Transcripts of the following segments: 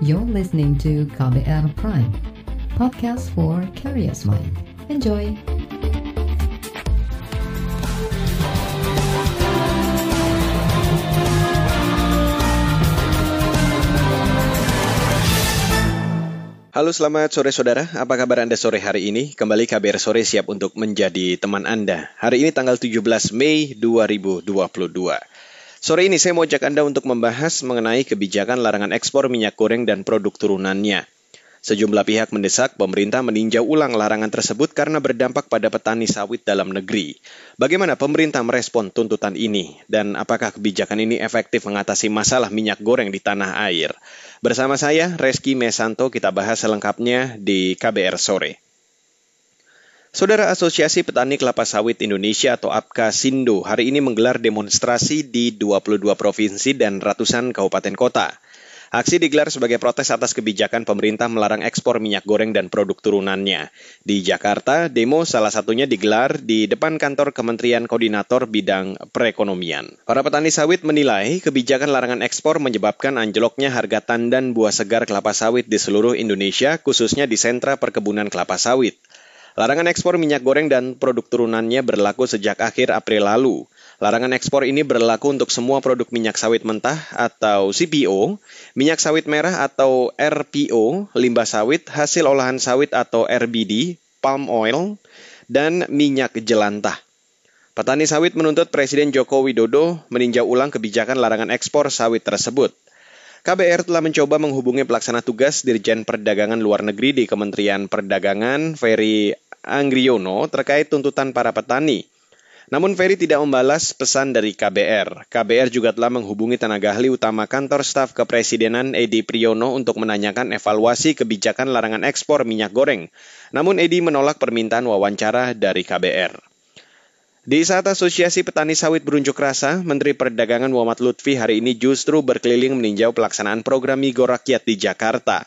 You're listening to KBR Prime, podcast for curious mind. Enjoy! Halo selamat sore saudara, apa kabar Anda sore hari ini? Kembali KBR Sore siap untuk menjadi teman Anda. Hari ini tanggal 17 Mei 2022. Sore ini saya mau ajak Anda untuk membahas mengenai kebijakan larangan ekspor minyak goreng dan produk turunannya. Sejumlah pihak mendesak pemerintah meninjau ulang larangan tersebut karena berdampak pada petani sawit dalam negeri. Bagaimana pemerintah merespon tuntutan ini dan apakah kebijakan ini efektif mengatasi masalah minyak goreng di tanah air? Bersama saya Reski Mesanto kita bahas selengkapnya di KBR sore. Saudara Asosiasi Petani Kelapa Sawit Indonesia atau APKA Sindo hari ini menggelar demonstrasi di 22 provinsi dan ratusan kabupaten kota. Aksi digelar sebagai protes atas kebijakan pemerintah melarang ekspor minyak goreng dan produk turunannya. Di Jakarta, demo salah satunya digelar di depan kantor Kementerian Koordinator Bidang Perekonomian. Para petani sawit menilai kebijakan larangan ekspor menyebabkan anjloknya harga tandan buah segar kelapa sawit di seluruh Indonesia, khususnya di sentra perkebunan kelapa sawit. Larangan ekspor minyak goreng dan produk turunannya berlaku sejak akhir April lalu. Larangan ekspor ini berlaku untuk semua produk minyak sawit mentah atau CPO, minyak sawit merah atau RPO, limbah sawit, hasil olahan sawit atau RBD, palm oil, dan minyak jelantah. Petani sawit menuntut Presiden Joko Widodo meninjau ulang kebijakan larangan ekspor sawit tersebut. KBR telah mencoba menghubungi pelaksana tugas Dirjen Perdagangan Luar Negeri di Kementerian Perdagangan, Ferry Anggriono, terkait tuntutan para petani. Namun Ferry tidak membalas pesan dari KBR. KBR juga telah menghubungi tenaga ahli utama kantor staf kepresidenan Edi Priyono untuk menanyakan evaluasi kebijakan larangan ekspor minyak goreng. Namun Edi menolak permintaan wawancara dari KBR. Di saat Asosiasi Petani Sawit berunjuk rasa, Menteri Perdagangan Muhammad Lutfi hari ini justru berkeliling meninjau pelaksanaan program Migo Rakyat di Jakarta.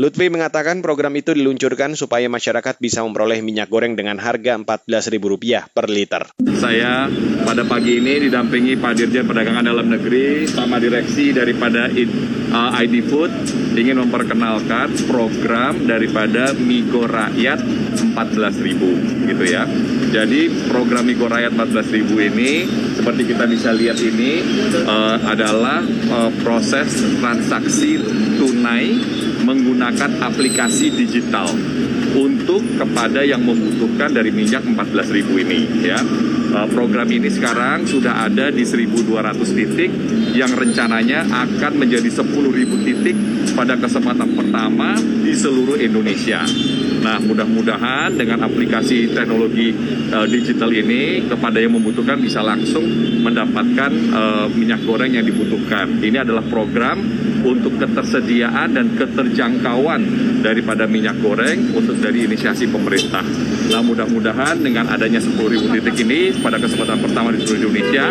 Lutfi mengatakan program itu diluncurkan supaya masyarakat bisa memperoleh minyak goreng dengan harga Rp14.000 per liter. Saya pada pagi ini didampingi Pak Dirjen Perdagangan Dalam Negeri sama direksi daripada ID Food ingin memperkenalkan program daripada Migo Rakyat 14.000 gitu ya. Jadi program Migo Rakyat 14.000 ini seperti kita bisa lihat ini uh, adalah uh, proses transaksi tunai menggunakan aplikasi digital untuk kepada yang membutuhkan dari minyak 14.000 ini ya. Program ini sekarang sudah ada di 1.200 titik yang rencananya akan menjadi 10.000 titik pada kesempatan pertama di seluruh Indonesia. Nah, mudah-mudahan dengan aplikasi teknologi uh, digital ini kepada yang membutuhkan bisa langsung mendapatkan uh, minyak goreng yang dibutuhkan. Ini adalah program untuk ketersediaan dan keterjangkauan daripada minyak goreng untuk dari inisiasi pemerintah. Nah, mudah-mudahan dengan adanya 10.000 titik ini pada kesempatan pertama di seluruh Indonesia,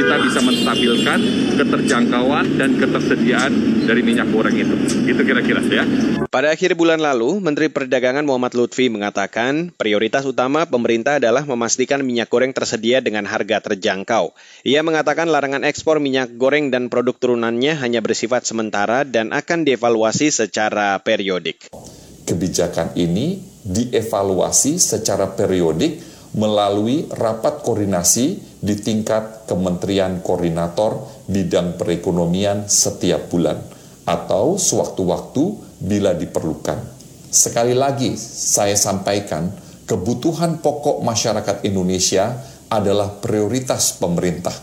kita bisa menstabilkan keterjangkauan dan ketersediaan dari minyak goreng itu. Itu kira-kira ya. Pada akhir bulan lalu, Menteri Perdagangan Muhammad Lutfi mengatakan prioritas utama pemerintah adalah memastikan minyak goreng tersedia dengan harga terjangkau. Ia mengatakan larangan ekspor minyak goreng dan produk turunannya hanya bersifat sementara dan akan dievaluasi secara periodik. Kebijakan ini dievaluasi secara periodik melalui rapat koordinasi di tingkat Kementerian Koordinator Bidang Perekonomian setiap bulan atau sewaktu-waktu bila diperlukan. Sekali lagi, saya sampaikan, kebutuhan pokok masyarakat Indonesia adalah prioritas pemerintah.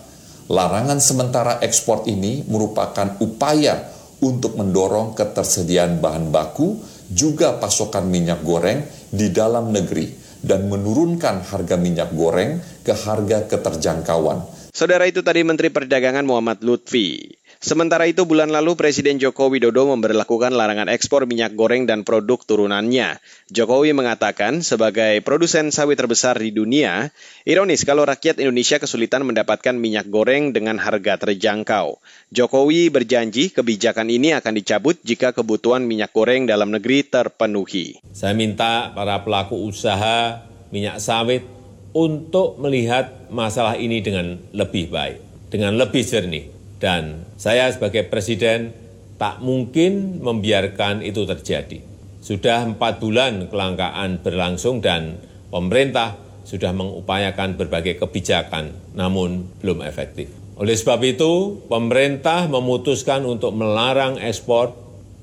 Larangan sementara ekspor ini merupakan upaya untuk mendorong ketersediaan bahan baku, juga pasokan minyak goreng di dalam negeri, dan menurunkan harga minyak goreng ke harga keterjangkauan. Saudara itu tadi Menteri Perdagangan Muhammad Lutfi. Sementara itu bulan lalu Presiden Joko Widodo memberlakukan larangan ekspor minyak goreng dan produk turunannya. Jokowi mengatakan sebagai produsen sawit terbesar di dunia, ironis kalau rakyat Indonesia kesulitan mendapatkan minyak goreng dengan harga terjangkau. Jokowi berjanji kebijakan ini akan dicabut jika kebutuhan minyak goreng dalam negeri terpenuhi. Saya minta para pelaku usaha minyak sawit untuk melihat masalah ini dengan lebih baik, dengan lebih jernih dan saya sebagai Presiden tak mungkin membiarkan itu terjadi. Sudah empat bulan kelangkaan berlangsung dan pemerintah sudah mengupayakan berbagai kebijakan, namun belum efektif. Oleh sebab itu, pemerintah memutuskan untuk melarang ekspor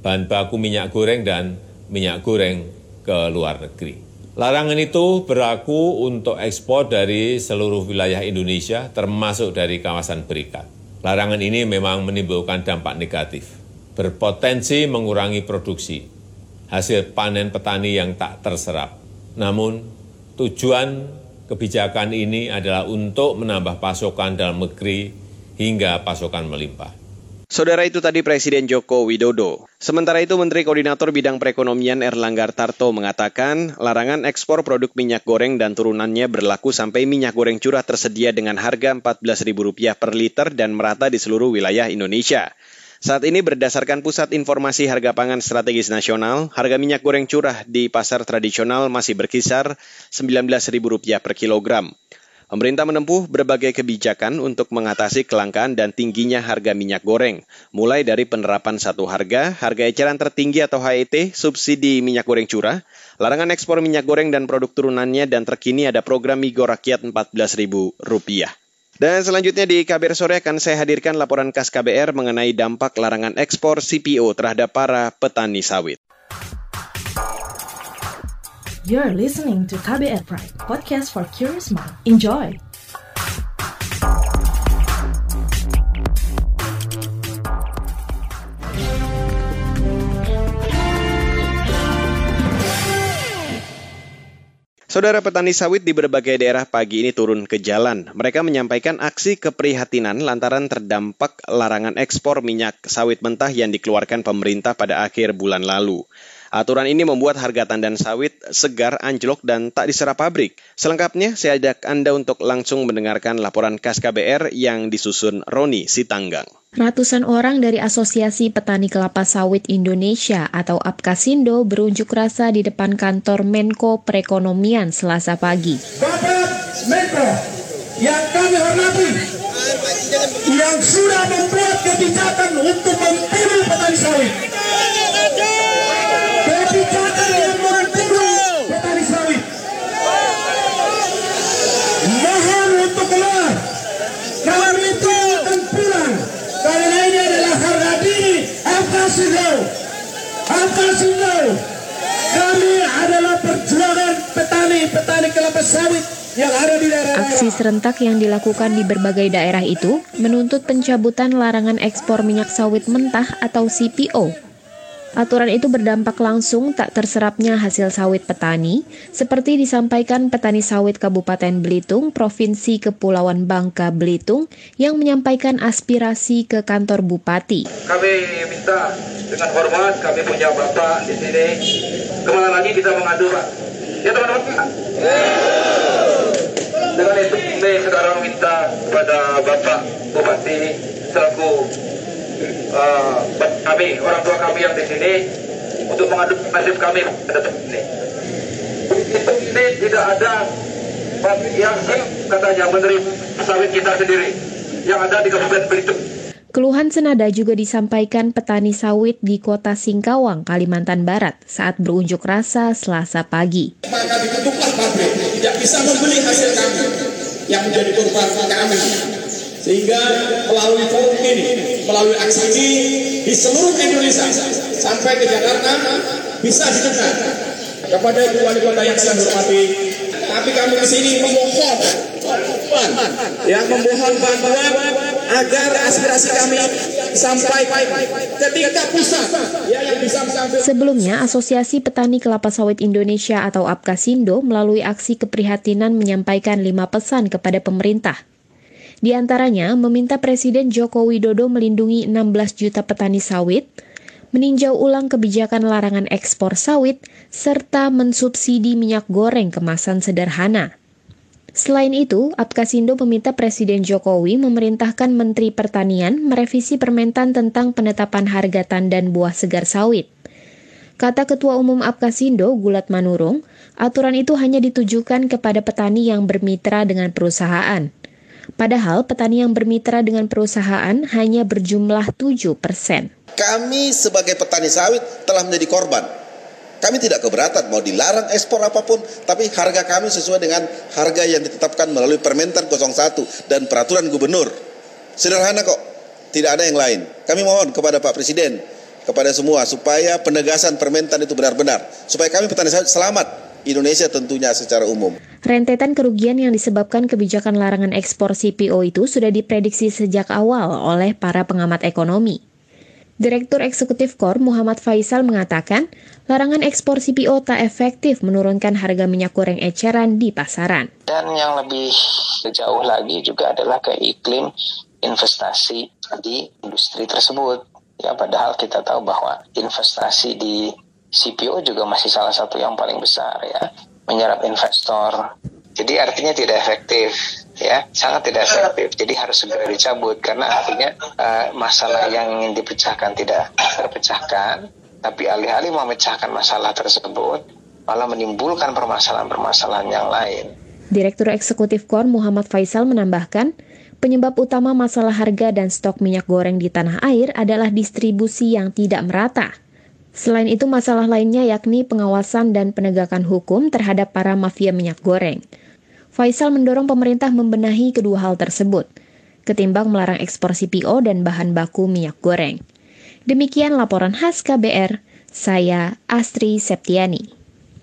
bahan baku minyak goreng dan minyak goreng ke luar negeri. Larangan itu berlaku untuk ekspor dari seluruh wilayah Indonesia, termasuk dari kawasan berikat. Larangan ini memang menimbulkan dampak negatif, berpotensi mengurangi produksi, hasil panen petani yang tak terserap. Namun, tujuan kebijakan ini adalah untuk menambah pasokan dalam negeri hingga pasokan melimpah. Saudara itu tadi Presiden Joko Widodo. Sementara itu Menteri Koordinator Bidang Perekonomian Erlangga Tarto mengatakan larangan ekspor produk minyak goreng dan turunannya berlaku sampai minyak goreng curah tersedia dengan harga Rp14.000 per liter dan merata di seluruh wilayah Indonesia. Saat ini berdasarkan Pusat Informasi Harga Pangan Strategis Nasional, harga minyak goreng curah di pasar tradisional masih berkisar Rp19.000 per kilogram. Pemerintah menempuh berbagai kebijakan untuk mengatasi kelangkaan dan tingginya harga minyak goreng, mulai dari penerapan satu harga, harga eceran tertinggi atau HET, subsidi minyak goreng curah, larangan ekspor minyak goreng dan produk turunannya, dan terkini ada program Migo Rakyat Rp14.000. Dan selanjutnya di KBR Sore akan saya hadirkan laporan khas KBR mengenai dampak larangan ekspor CPO terhadap para petani sawit. You're listening to KBR Pride, podcast for curious mind. Enjoy! Saudara petani sawit di berbagai daerah pagi ini turun ke jalan. Mereka menyampaikan aksi keprihatinan lantaran terdampak larangan ekspor minyak sawit mentah yang dikeluarkan pemerintah pada akhir bulan lalu. Aturan ini membuat harga tandan sawit segar, anjlok, dan tak diserap pabrik. Selengkapnya, saya ajak Anda untuk langsung mendengarkan laporan KAS KBR yang disusun Roni Sitanggang. Ratusan orang dari Asosiasi Petani Kelapa Sawit Indonesia atau APKasindo berunjuk rasa di depan kantor Menko Perekonomian Selasa pagi. Bapak Menko yang kami hormati, yang sudah membuat kebijakan untuk membunuh petani sawit. Kebijakan yang membunuh petani sawit. Mohon untuk keluar. Kami itu akan pulang. Karena ini adalah harga diri Alkasindo. Alkasindo. Kami adalah perjuangan petani-petani kelapa sawit yang ada di daerah Aksi serentak yang dilakukan di berbagai daerah itu menuntut pencabutan larangan ekspor minyak sawit mentah atau CPO. Aturan itu berdampak langsung tak terserapnya hasil sawit petani, seperti disampaikan petani sawit Kabupaten Belitung, Provinsi Kepulauan Bangka Belitung, yang menyampaikan aspirasi ke kantor bupati. Kami minta dengan hormat, kami punya bapak di sini. Ke mana lagi kita mengadu, Pak? Ya teman-teman. Dengan itu, kami sekarang minta kepada bapak bupati selaku uh, kami, orang tua kami yang di sini untuk mengadu nasib kami pada tempat ini. Itu ini tidak ada yang katanya menerima sawit kita sendiri yang ada di Kabupaten Belitung. Keluhan senada juga disampaikan petani sawit di kota Singkawang, Kalimantan Barat saat berunjuk rasa selasa pagi. Maka ditutuplah pabrik, tidak bisa membeli hasil kami yang menjadi korban kami. Sehingga melalui forum ini, melalui aksi ini di seluruh Indonesia sampai ke Jakarta bisa didengar kepada ibu wali kota yang saya hormati. Tapi kami di sini memohon yang memohon bantuan agar aspirasi kami sampai ke tingkat pusat ya, Sebelumnya, Asosiasi Petani Kelapa Sawit Indonesia atau APKasindo melalui aksi keprihatinan menyampaikan lima pesan kepada pemerintah. Di antaranya, meminta Presiden Joko Widodo melindungi 16 juta petani sawit, meninjau ulang kebijakan larangan ekspor sawit, serta mensubsidi minyak goreng kemasan sederhana. Selain itu, Apkasindo meminta Presiden Jokowi memerintahkan Menteri Pertanian merevisi permentan tentang penetapan harga tandan buah segar sawit. Kata Ketua Umum Apkasindo, Gulat Manurung, aturan itu hanya ditujukan kepada petani yang bermitra dengan perusahaan. Padahal petani yang bermitra dengan perusahaan hanya berjumlah 7 persen. Kami sebagai petani sawit telah menjadi korban. Kami tidak keberatan mau dilarang ekspor apa pun, tapi harga kami sesuai dengan harga yang ditetapkan melalui Permentan 01 dan peraturan gubernur. Sederhana kok, tidak ada yang lain. Kami mohon kepada Pak Presiden, kepada semua supaya penegasan Permentan itu benar-benar, supaya kami petani sawit selamat Indonesia tentunya secara umum. Rentetan kerugian yang disebabkan kebijakan larangan ekspor CPO itu sudah diprediksi sejak awal oleh para pengamat ekonomi. Direktur Eksekutif KOR Muhammad Faisal mengatakan, larangan ekspor CPO tak efektif menurunkan harga minyak goreng eceran di pasaran. Dan yang lebih jauh lagi juga adalah ke iklim investasi di industri tersebut. Ya, padahal kita tahu bahwa investasi di CPO juga masih salah satu yang paling besar ya menyerap investor. Jadi artinya tidak efektif ya sangat tidak efektif. Jadi harus segera dicabut karena artinya uh, masalah yang ingin dipecahkan tidak terpecahkan, tapi alih-alih memecahkan masalah tersebut malah menimbulkan permasalahan-permasalahan yang lain. Direktur Eksekutif KOR Muhammad Faisal menambahkan, penyebab utama masalah harga dan stok minyak goreng di tanah air adalah distribusi yang tidak merata. Selain itu, masalah lainnya yakni pengawasan dan penegakan hukum terhadap para mafia minyak goreng. Faisal mendorong pemerintah membenahi kedua hal tersebut, ketimbang melarang ekspor CPO dan bahan baku minyak goreng. Demikian laporan khas KBR, saya Astri Septiani.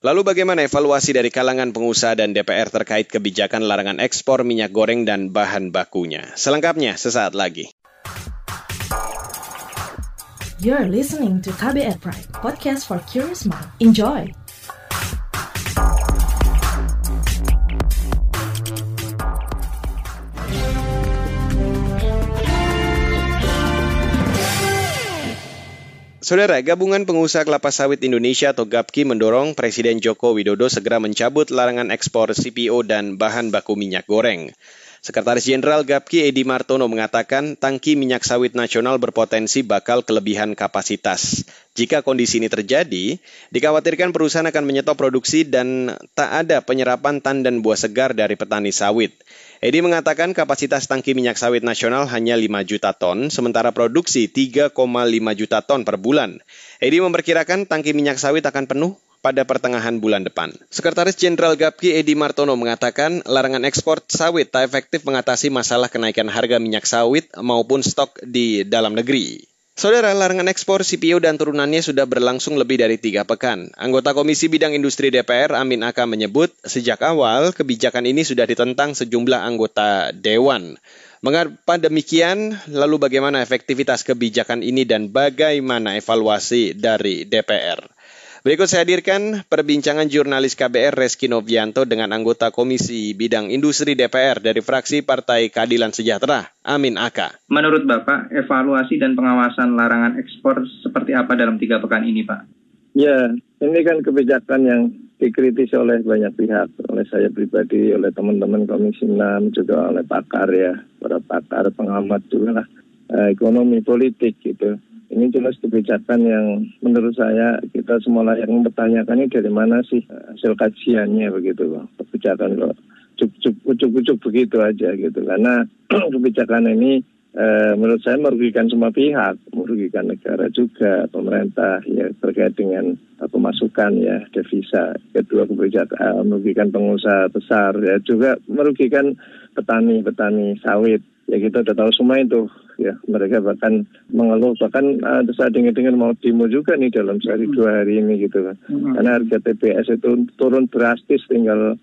Lalu bagaimana evaluasi dari kalangan pengusaha dan DPR terkait kebijakan larangan ekspor minyak goreng dan bahan bakunya? Selengkapnya sesaat lagi. You're listening to KBR Pride, podcast for curious mind. Enjoy! Saudara, Gabungan Pengusaha Kelapa Sawit Indonesia atau GAPKI mendorong Presiden Joko Widodo segera mencabut larangan ekspor CPO dan bahan baku minyak goreng. Sekretaris Jenderal GAPKI Edi Martono mengatakan tangki minyak sawit nasional berpotensi bakal kelebihan kapasitas. Jika kondisi ini terjadi, dikhawatirkan perusahaan akan menyetop produksi dan tak ada penyerapan tan dan buah segar dari petani sawit. Edi mengatakan kapasitas tangki minyak sawit nasional hanya 5 juta ton, sementara produksi 3,5 juta ton per bulan. Edi memperkirakan tangki minyak sawit akan penuh pada pertengahan bulan depan. Sekretaris Jenderal GAPKI Edi Martono mengatakan larangan ekspor sawit tak efektif mengatasi masalah kenaikan harga minyak sawit maupun stok di dalam negeri. Saudara, larangan ekspor CPO dan turunannya sudah berlangsung lebih dari tiga pekan. Anggota Komisi Bidang Industri DPR, Amin Aka, menyebut sejak awal kebijakan ini sudah ditentang sejumlah anggota Dewan. Mengapa demikian? Lalu bagaimana efektivitas kebijakan ini dan bagaimana evaluasi dari DPR? Berikut saya hadirkan perbincangan jurnalis KBR Reski Novianto dengan anggota Komisi Bidang Industri DPR dari fraksi Partai Keadilan Sejahtera, Amin Aka. Menurut Bapak, evaluasi dan pengawasan larangan ekspor seperti apa dalam tiga pekan ini, Pak? Ya, ini kan kebijakan yang dikritisi oleh banyak pihak, oleh saya pribadi, oleh teman-teman Komisi 6, juga oleh pakar ya, para pakar, pengamat juga lah, eh, ekonomi politik gitu ini jelas kebijakan yang menurut saya kita semua layak mempertanyakan ini dari mana sih hasil kajiannya begitu loh. Kebijakan kok cukup-cukup begitu aja gitu. Karena kebijakan ini eh, menurut saya merugikan semua pihak, merugikan negara juga, pemerintah ya terkait dengan uh, pemasukan ya devisa. Kedua kebijakan uh, merugikan pengusaha besar ya juga merugikan petani-petani sawit. Ya kita udah tahu semua itu ya mereka bahkan mengeluh bahkan ada uh, saat dengar-dengar mau demo juga nih dalam sehari hmm. dua hari ini gitu kan hmm. karena harga TPS itu turun drastis tinggal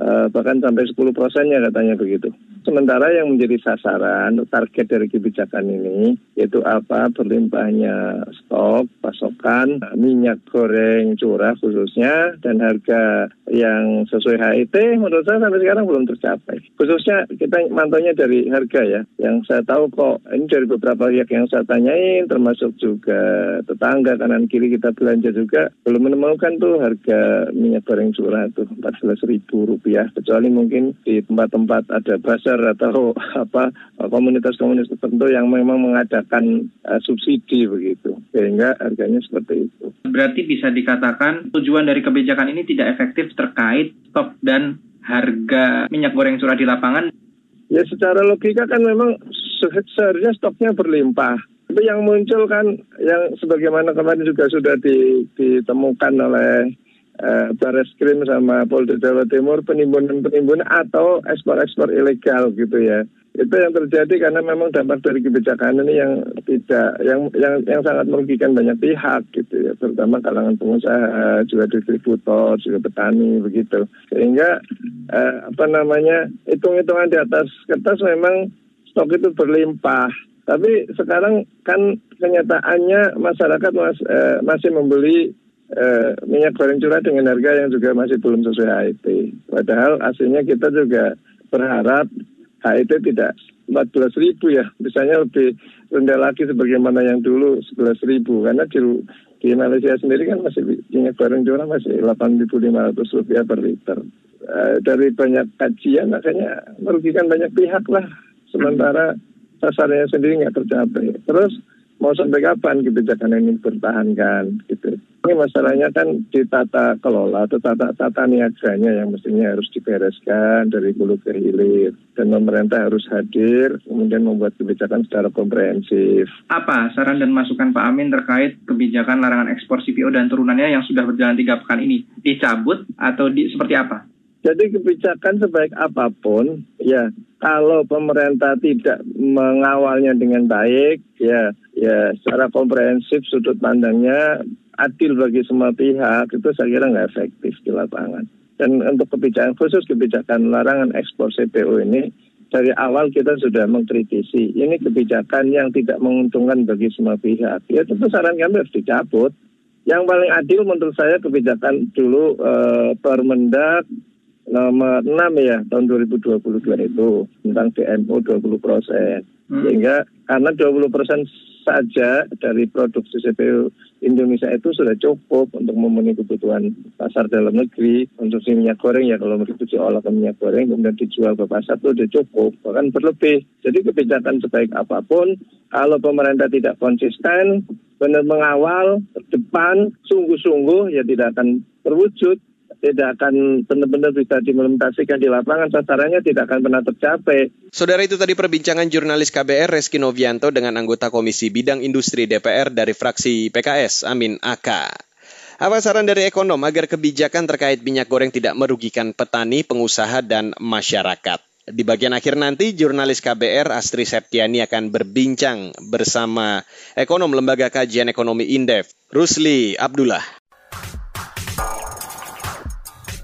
uh, bahkan sampai 10 persennya katanya begitu. Sementara yang menjadi sasaran target dari kebijakan ini yaitu apa berlimpahnya stok pasokan minyak goreng curah khususnya dan harga yang sesuai HIT menurut saya sampai sekarang belum tercapai. Khususnya kita mantaunya dari harga ya. Yang saya tahu kok ini dari beberapa pihak yang saya tanyain termasuk juga tetangga kanan kiri kita belanja juga belum menemukan tuh harga minyak goreng curah tuh 14 ribu rupiah kecuali mungkin di tempat-tempat ada pasar atau apa komunitas-komunitas tertentu yang memang mengadakan uh, subsidi begitu sehingga harganya seperti itu. Berarti bisa dikatakan tujuan dari kebijakan ini tidak efektif terkait stok dan harga minyak goreng curah di lapangan Ya secara logika kan memang seharusnya stoknya berlimpah. Tapi yang muncul kan yang sebagaimana kemarin juga sudah ditemukan oleh eh, Baris Krim sama Polda Jawa Timur penimbunan-penimbunan atau ekspor-ekspor ilegal gitu ya. Itu yang terjadi karena memang dampak dari kebijakan ini yang tidak yang yang yang sangat merugikan banyak pihak gitu ya, terutama kalangan pengusaha, juga distributor, juga petani begitu. Sehingga eh, apa namanya hitung-hitungan di atas kertas memang stok itu berlimpah. Tapi sekarang kan kenyataannya masyarakat mas, eh, masih membeli eh, minyak goreng curah dengan harga yang juga masih belum sesuai HIT. Padahal aslinya kita juga berharap HIT tidak 14 ribu ya, misalnya lebih rendah lagi sebagaimana yang dulu 11 ribu. Karena di, di Malaysia sendiri kan masih minyak goreng curah masih 8.500 rupiah per liter. Eh, dari banyak kajian makanya merugikan banyak pihak lah. Sementara sasarannya sendiri nggak tercapai. Terus mau sampai kapan kebijakan ini bertahankan gitu. Ini masalahnya kan di tata kelola atau tata, tata niaganya yang mestinya harus dibereskan dari hulu ke hilir dan pemerintah harus hadir kemudian membuat kebijakan secara komprehensif. Apa saran dan masukan Pak Amin terkait kebijakan larangan ekspor CPO dan turunannya yang sudah berjalan tiga pekan ini dicabut atau di, seperti apa? Jadi kebijakan sebaik apa pun, ya kalau pemerintah tidak mengawalnya dengan baik, ya, ya secara komprehensif sudut pandangnya adil bagi semua pihak itu saya kira nggak efektif di lapangan. Dan untuk kebijakan khusus kebijakan larangan ekspor CPO ini dari awal kita sudah mengkritisi ini kebijakan yang tidak menguntungkan bagi semua pihak. Ya tentu saran kami harus dicabut. Yang paling adil menurut saya kebijakan dulu eh, Permendak nomor 6 ya tahun 2022 itu tentang DMO 20 persen. Hmm. Sehingga karena 20 persen saja dari produksi CPU Indonesia itu sudah cukup untuk memenuhi kebutuhan pasar dalam negeri. Konsumsi minyak goreng ya kalau itu diolah ke minyak goreng kemudian dijual ke pasar itu sudah cukup bahkan berlebih. Jadi kebijakan sebaik apa pun kalau pemerintah tidak konsisten benar mengawal depan sungguh-sungguh ya tidak akan terwujud tidak akan benar-benar bisa diimplementasikan di lapangan, sasarannya tidak akan pernah tercapai. Saudara itu tadi perbincangan jurnalis KBR Reski Novianto dengan anggota Komisi Bidang Industri DPR dari fraksi PKS, Amin Aka. Apa saran dari ekonom agar kebijakan terkait minyak goreng tidak merugikan petani, pengusaha, dan masyarakat? Di bagian akhir nanti, jurnalis KBR Astri Septiani akan berbincang bersama ekonom Lembaga Kajian Ekonomi Indef, Rusli Abdullah.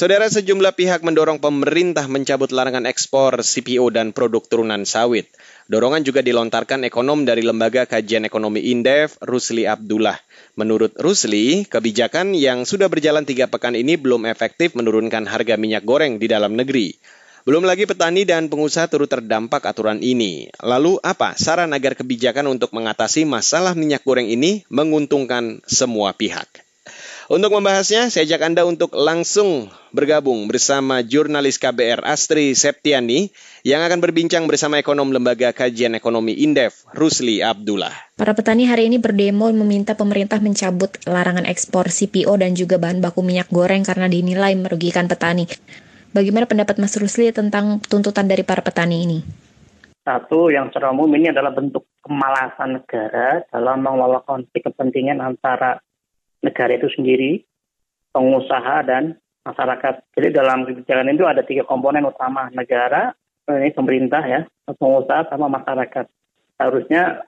Saudara sejumlah pihak mendorong pemerintah mencabut larangan ekspor CPO dan produk turunan sawit. Dorongan juga dilontarkan ekonom dari Lembaga Kajian Ekonomi Indef, Rusli Abdullah. Menurut Rusli, kebijakan yang sudah berjalan tiga pekan ini belum efektif menurunkan harga minyak goreng di dalam negeri. Belum lagi petani dan pengusaha turut terdampak aturan ini. Lalu apa saran agar kebijakan untuk mengatasi masalah minyak goreng ini menguntungkan semua pihak? Untuk membahasnya, saya ajak Anda untuk langsung bergabung bersama jurnalis KBR Astri Septiani yang akan berbincang bersama ekonom Lembaga Kajian Ekonomi Indef, Rusli Abdullah. Para petani hari ini berdemo meminta pemerintah mencabut larangan ekspor CPO dan juga bahan baku minyak goreng karena dinilai merugikan petani. Bagaimana pendapat Mas Rusli tentang tuntutan dari para petani ini? Satu, yang secara umum ini adalah bentuk kemalasan negara dalam mengelola konflik kepentingan antara negara itu sendiri, pengusaha dan masyarakat. Jadi dalam kebijakan itu ada tiga komponen utama negara, ini pemerintah ya, pengusaha sama masyarakat. Harusnya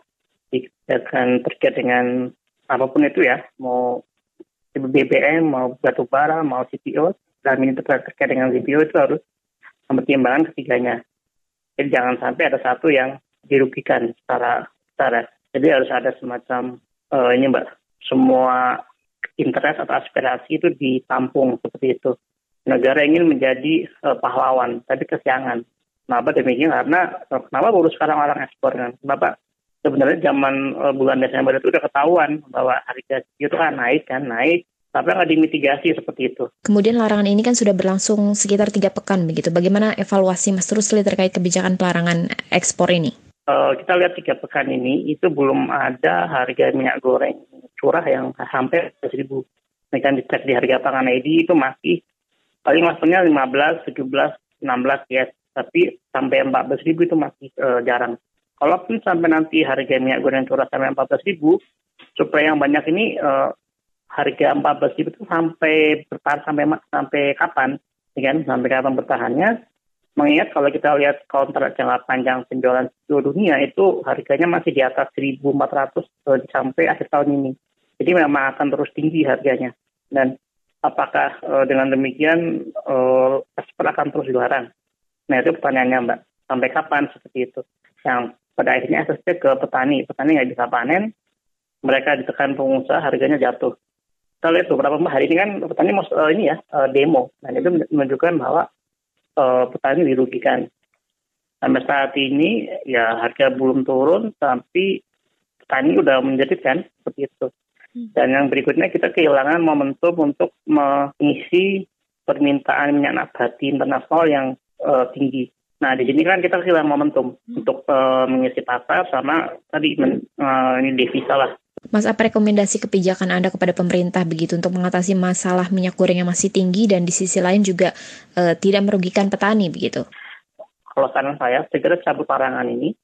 kebijakan terkait dengan apa pun itu ya, mau BBM, mau batu bara, mau CPO, dan ini terkait dengan CPO itu harus mempertimbangkan ketiganya. Jadi jangan sampai ada satu yang dirugikan secara secara. Jadi harus ada semacam uh, ini mbak, semua interest atau aspirasi itu ditampung seperti itu. Negara ingin menjadi uh, pahlawan, tapi kesiangan. Kenapa demikian? Karena uh, kenapa baru sekarang orang ekspor kan? Kenapa sebenarnya zaman uh, bulan Desember itu udah ketahuan bahwa harga itu kan naik kan naik tapi nggak dimitigasi seperti itu. Kemudian larangan ini kan sudah berlangsung sekitar tiga pekan begitu. Bagaimana evaluasi Mas Rusli terkait kebijakan pelarangan ekspor ini? Uh, kita lihat tiga pekan ini itu belum ada harga minyak goreng curah yang sampai seribu. Ini kan dicek di harga pangan ID itu masih paling maksudnya 15, 17, 16 ya. Tapi sampai 14 ribu itu masih uh, jarang. Kalaupun sampai nanti harga minyak goreng curah sampai 14 ribu, supaya yang banyak ini uh, harga 14 ribu itu sampai bertahan sampai sampai kapan, ya kan? Sampai kapan bertahannya? Mengingat kalau kita lihat kontrak jangka panjang penjualan seluruh dunia itu harganya masih di atas 1.400 uh, sampai akhir tahun ini. Jadi memang akan terus tinggi harganya. Dan apakah uh, dengan demikian uh, ekspor akan terus dilarang? Nah itu pertanyaannya Mbak. Sampai kapan seperti itu? Yang pada akhirnya aksesnya ke petani. Petani nggak bisa panen, mereka ditekan pengusaha, harganya jatuh kita lihat beberapa hari ini kan petani mau uh, ini ya uh, demo dan itu menunjukkan bahwa uh, petani dirugikan sampai saat ini ya harga belum turun tapi petani udah menjadikan seperti itu. Dan yang berikutnya kita kehilangan momentum untuk mengisi permintaan minyak nabati internasional yang uh, tinggi Nah, di sini kan kita kehilangan momentum hmm. untuk uh, mengisi pasar sama tadi men, uh, ini devisa lah. Mas, apa rekomendasi kebijakan Anda kepada pemerintah begitu untuk mengatasi masalah minyak goreng yang masih tinggi dan di sisi lain juga uh, tidak merugikan petani begitu? Kalau saran saya, segera cabut larangan ini.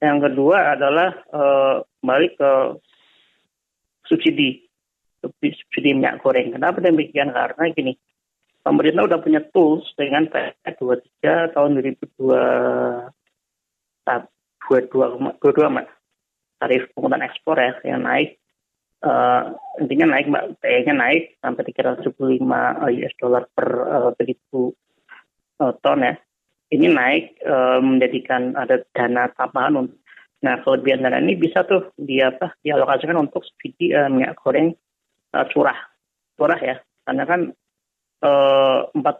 Yang kedua adalah uh, balik ke subsidi, subsidi minyak goreng. Kenapa demikian? Karena gini, pemerintah udah punya tools dengan PS 23 tahun 2022 22, 22 tarif penghutan ekspor ya yang naik uh, intinya naik mbak PE-nya naik sampai 375 US dollar per uh, uh, ton ya ini naik uh, menjadikan ada dana tambahan untuk nah kelebihan dana ini bisa tuh dia apa dialokasikan untuk subsidi uh, minyak goreng uh, curah curah ya karena kan empat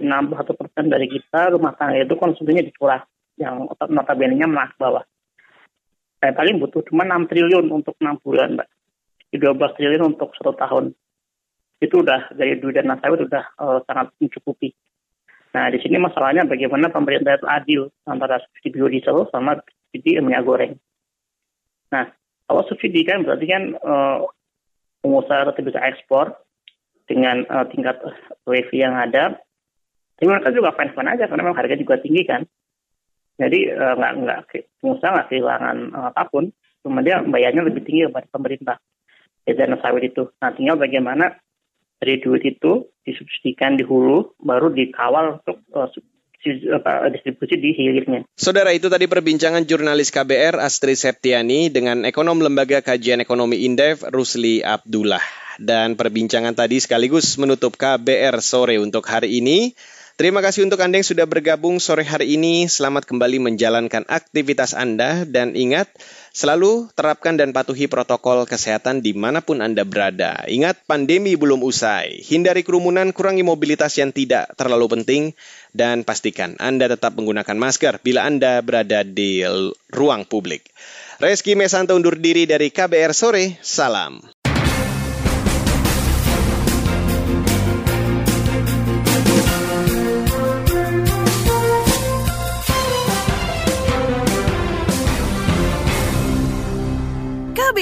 enam satu persen dari kita rumah tangga itu konsumsinya di curah yang notabene-nya menang bawah saya paling butuh cuma 6 triliun untuk 6 bulan, Mbak. 12 triliun untuk satu tahun. Itu udah dari duit dana sawit sudah uh, sangat mencukupi. Nah, di sini masalahnya bagaimana pemerintah itu adil antara subsidi biodiesel sama subsidi minyak goreng. Nah, kalau subsidi kan berarti kan uh, pengusaha tetap bisa ekspor dengan uh, tingkat WV yang ada. Tapi mereka juga fine-fine aja karena memang harga juga tinggi kan. Jadi eh, nggak uh, nggak pengusaha nggak kehilangan uh, apa pun, cuma dia bayarnya lebih tinggi daripada pemerintah dana sawit itu. Tinggal bagaimana dari duit itu disubsidikan di hulu, baru dikawal untuk uh, distribusi di hilirnya. Saudara itu tadi perbincangan jurnalis KBR Astrid Septiani dengan ekonom Lembaga Kajian Ekonomi Indef Rusli Abdullah. Dan perbincangan tadi sekaligus menutup KBR sore untuk hari ini. Terima kasih untuk Anda yang sudah bergabung sore hari ini. Selamat kembali menjalankan aktivitas Anda dan ingat, selalu terapkan dan patuhi protokol kesehatan di mana pun Anda berada. Ingat, pandemi belum usai. Hindari kerumunan, kurangi mobilitas yang tidak terlalu penting, dan pastikan Anda tetap menggunakan masker bila Anda berada di ruang publik. Reski Mesanto undur diri dari KBR Sore, salam.